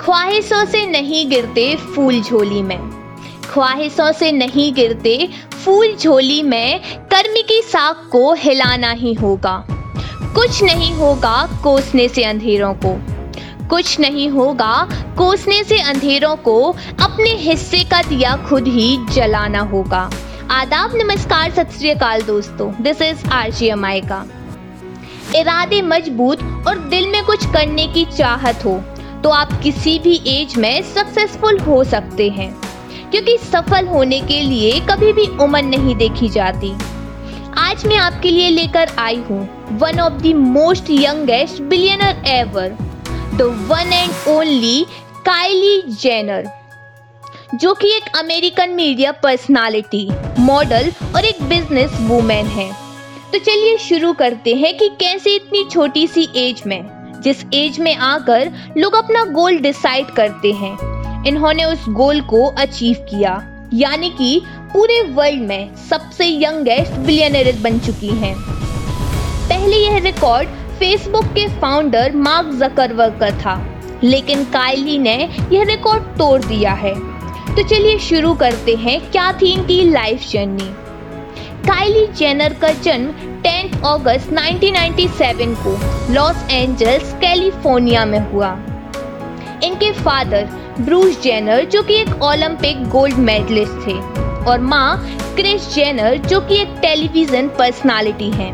ख्वाहिशों से नहीं गिरते फूल झोली में। ख्वाहिशों से नहीं गिरते फूल झोली में कर्म की साख को हिलाना ही होगा। कुछ नहीं होगा कोसने से अंधेरों को। कुछ नहीं होगा कोसने से अंधेरों को, अपने हिस्से का दिया खुद ही जलाना होगा। आदाब, नमस्कार, सत श्रीकाल दोस्तों। दिस इज़ आर का इरादे मज़बूत और दिल में कुछ करने की चाहत हो। तो आप किसी भी एज में सक्सेसफुल हो सकते हैं। क्योंकि सफल होने के लिए कभी भी उम्र नहीं देखी जाती। आज मैं आपके लिए लेकर आई हूँ one of the most youngest billionaire ever the one and only Kylie Jenner जो कि एक अमेरिकन मीडिया पर्सनालिटी मॉडल और एक बिज़नेस वूमेन है। तो चलिए शुरू करते हैं कि कैसे इतनी छोटी सी एज में। जिस एज में आकर लोग अपना गोल डिसाइड करते हैं। इन्होंने उस गोल को अचीव किया। यानी कि पूरे वर्ल्ड में सबसे यंगेस्ट बिलियनर बन चुकी हैं। पहले यह रिकॉर्ड फेसबुक के फाउंडर मार्क जकरवर्ग का था, लेकिन काइली ने यह रिकॉर्ड तोड़ दिया है। तो चलिए शुरू करते हैं क्या थी इनकी लाइफ जर्नी। काइली जेनर का जन्म 10 अगस्त 1997 को लॉस एंजल्स, कैलिफ़ोर्निया में हुआ। इनके फादर ब्रूस जेनर, जो कि एक ओलंपिक गोल्ड मेडलिस्ट थे, और माँ क्रिस जेनर, जो कि एक टेलीविज़न पर्सनालिटी हैं।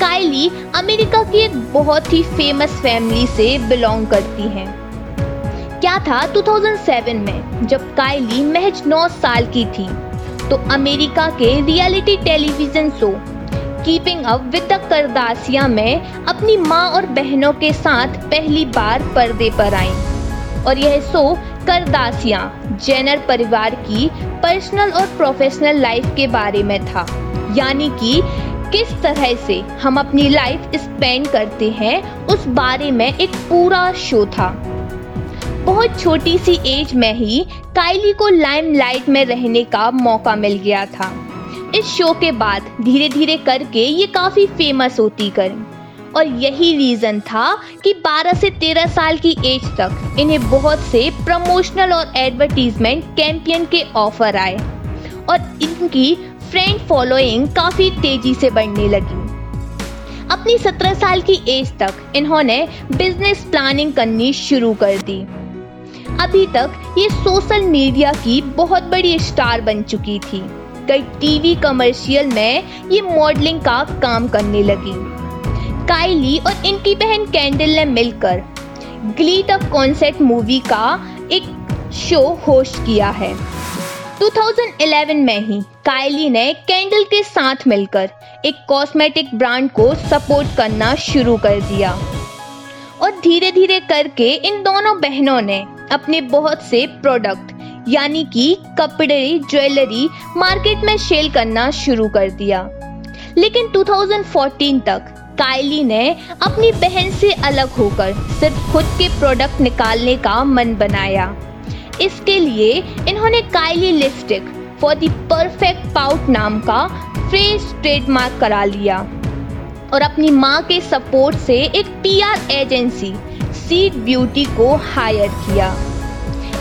काइली अमेरिका की एक बहुत ही फ़ेमस फैमिली से बिलोंग करती हैं। क्या था 2007 में, जब काइली महज 9 साल की थी तो अमेरिका के reality television show keeping up with the Kardashians में अपनी माँ और बहनों के साथ पहली बार पर्दे पर आई। और यह शो करदासिया जेनर परिवार की पर्सनल और प्रोफेशनल लाइफ के बारे में था। यानी कि किस तरह से हम अपनी लाइफ स्पेंड करते हैं, उस बारे में एक पूरा शो था। बहुत छोटी सी एज में ही काइली को लाइमलाइट में रहने का मौका मिल गया था। इस शो के बाद धीरे धीरे करके ये काफ़ी फ़ेमस होती गई। और यही रीज़न था कि 12 से 13 साल की एज तक इन्हें बहुत से प्रमोशनल और एडवर्टीजमेंट कैंपियन के ऑफ़र आए। और इनकी फ्रेंड फॉलोइंग काफ़ी तेज़ी से बढ़ने लगी। अपनी 17 साल की एज तक इन्होंने बिज़नेस प्लानिंग करनी शुरू कर दी। अभी तक ये सोशल मीडिया की बहुत बड़ी स्टार बन चुकी थी। कई टीवी कमर्शियल में ये मॉडलिंग का काम करने लगी। काइली और इनकी बहन कैंडल ने मिलकर ग्लीट ऑफ़ कॉन्सेप्ट मूवी का एक शो होस्ट किया है। 2011 में ही काइली ने कैंडल के साथ मिलकर एक कॉस्मेटिक ब्रांड को सपोर्ट करना शुरू कर दिया। और धीरे धीरे करके इन दोनों बहनों ने अपने बहुत से प्रोडक्ट यानी कि कपड़े, ज्वेलरी मार्केट में सेल करना शुरू कर दिया। लेकिन 2014 तक कायली ने अपनी बहन से अलग होकर सिर्फ़ खुद के प्रोडक्ट निकालने का मन बनाया। इसके लिए इन्होंने Kylie lipstick for the perfect pout नाम का फ्रेश ट्रेडमार्क करा लिया और अपनी माँ के सपोर्ट से एक पीआर एजेंसी सीड ब्यूटी को हायर किया।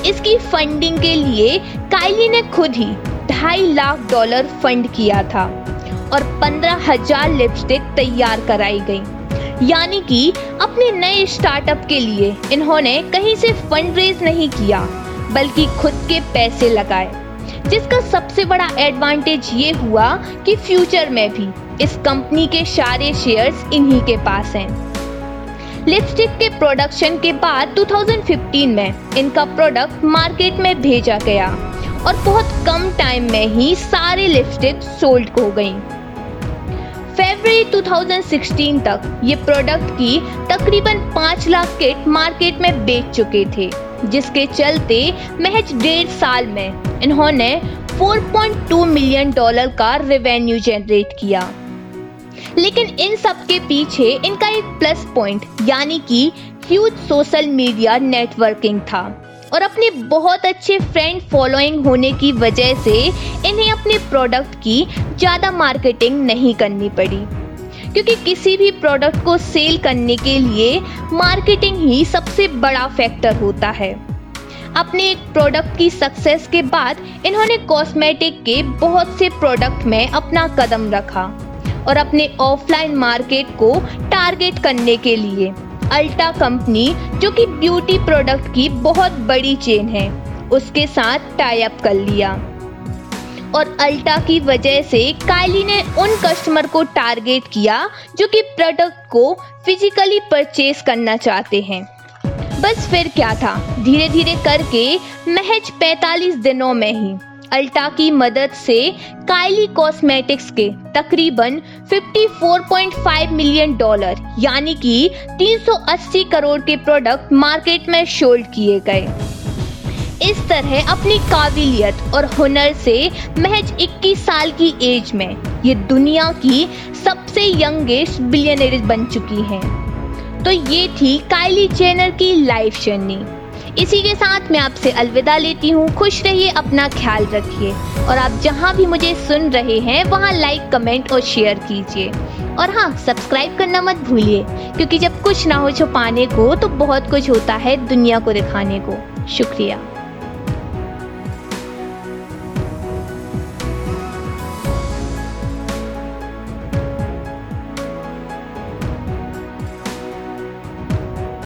इसकी फंडिंग के लिए काइली ने खुद ही ढाई लाख डॉलर फंड किया था और पंद्रह हज़ार लिपस्टिक तैयार कराई गई। यानी कि अपने नए स्टार्टअप के लिए इन्होंने कहीं से फंड रेज नहीं किया, बल्कि खुद के पैसे लगाए। जिसका सबसे बड़ा एडवांटेज ये हुआ कि फ्यूचर में भी इस कंपनी के सारे शेयर्स इन्हीं के पास हैं। लिपस्टिक के प्रोडक्शन के बाद 2015 में इनका प्रोडक्ट मार्केट में भेजा गया और बहुत कम टाइम में ही सारे लिपस्टिक सोल्ड हो गई। फरवरी 2016 तक ये प्रोडक्ट की तकरीबन पाँच लाख किट मार्केट में बेच चुके थे, जिसके चलते महज डेढ़ साल में इन्होंने 4.2 मिलियन डॉलर का रेवेन्यू जनरेट किया। लेकिन इन सब के पीछे इनका एक प्लस पॉइंट यानी कि ह्यूज सोशल मीडिया नेटवर्किंग था। और अपने बहुत अच्छे फ्रेंड फॉलोइंग होने की वजह से इन्हें अपने प्रोडक्ट की ज़्यादा मार्केटिंग नहीं करनी पड़ी। क्योंकि किसी भी प्रोडक्ट को सेल करने के लिए मार्केटिंग ही सबसे बड़ा फैक्टर होता है। अपने एक प्रोडक्ट की सक्सेस के बाद इन्होंने कॉस्मेटिक के बहुत से प्रोडक्ट में अपना कदम रखा। और अपने ऑफलाइन मार्केट को टारगेट करने के लिए। अल्टा कंपनी, जो कि ब्यूटी प्रोडक्ट की बहुत बड़ी चेन है, उसके साथ टाई अप कर लिया। और अल्टा की वजह से कायली ने उन कस्टमर को टारगेट किया, जो कि प्रोडक्ट को फिजिकली परचेज करना चाहते हैं। बस फिर क्या था? धीरे धीरे करके महज 45 दिनों में ही अल्टा की मदद से काइली कॉस्मेटिक्स के तकरीबन 54.5 मिलियन डॉलर यानी कि 380 करोड़ के प्रोडक्ट मार्केट में शोल्ड किए गए। इस तरह अपनी काबिलियत और हुनर से महज 21 साल की एज में ये दुनिया की सबसे यंगेस्ट बिलियनर बन चुकी हैं। तो ये थी काइली चैनर की लाइफ जर्नी इसी के साथ मैं आपसे अलविदा लेती हूँ। खुश रहिए, अपना ख्याल रखिए। और आप जहाँ भी मुझे सुन रहे हैं, वहाँ लाइक कमेंट और शेयर कीजिए। और हाँ सब्सक्राइब करना मत भूलिए, क्योंकि जब कुछ ना हो छुपाने को तो बहुत कुछ होता है दुनिया को दिखाने को। शुक्रिया।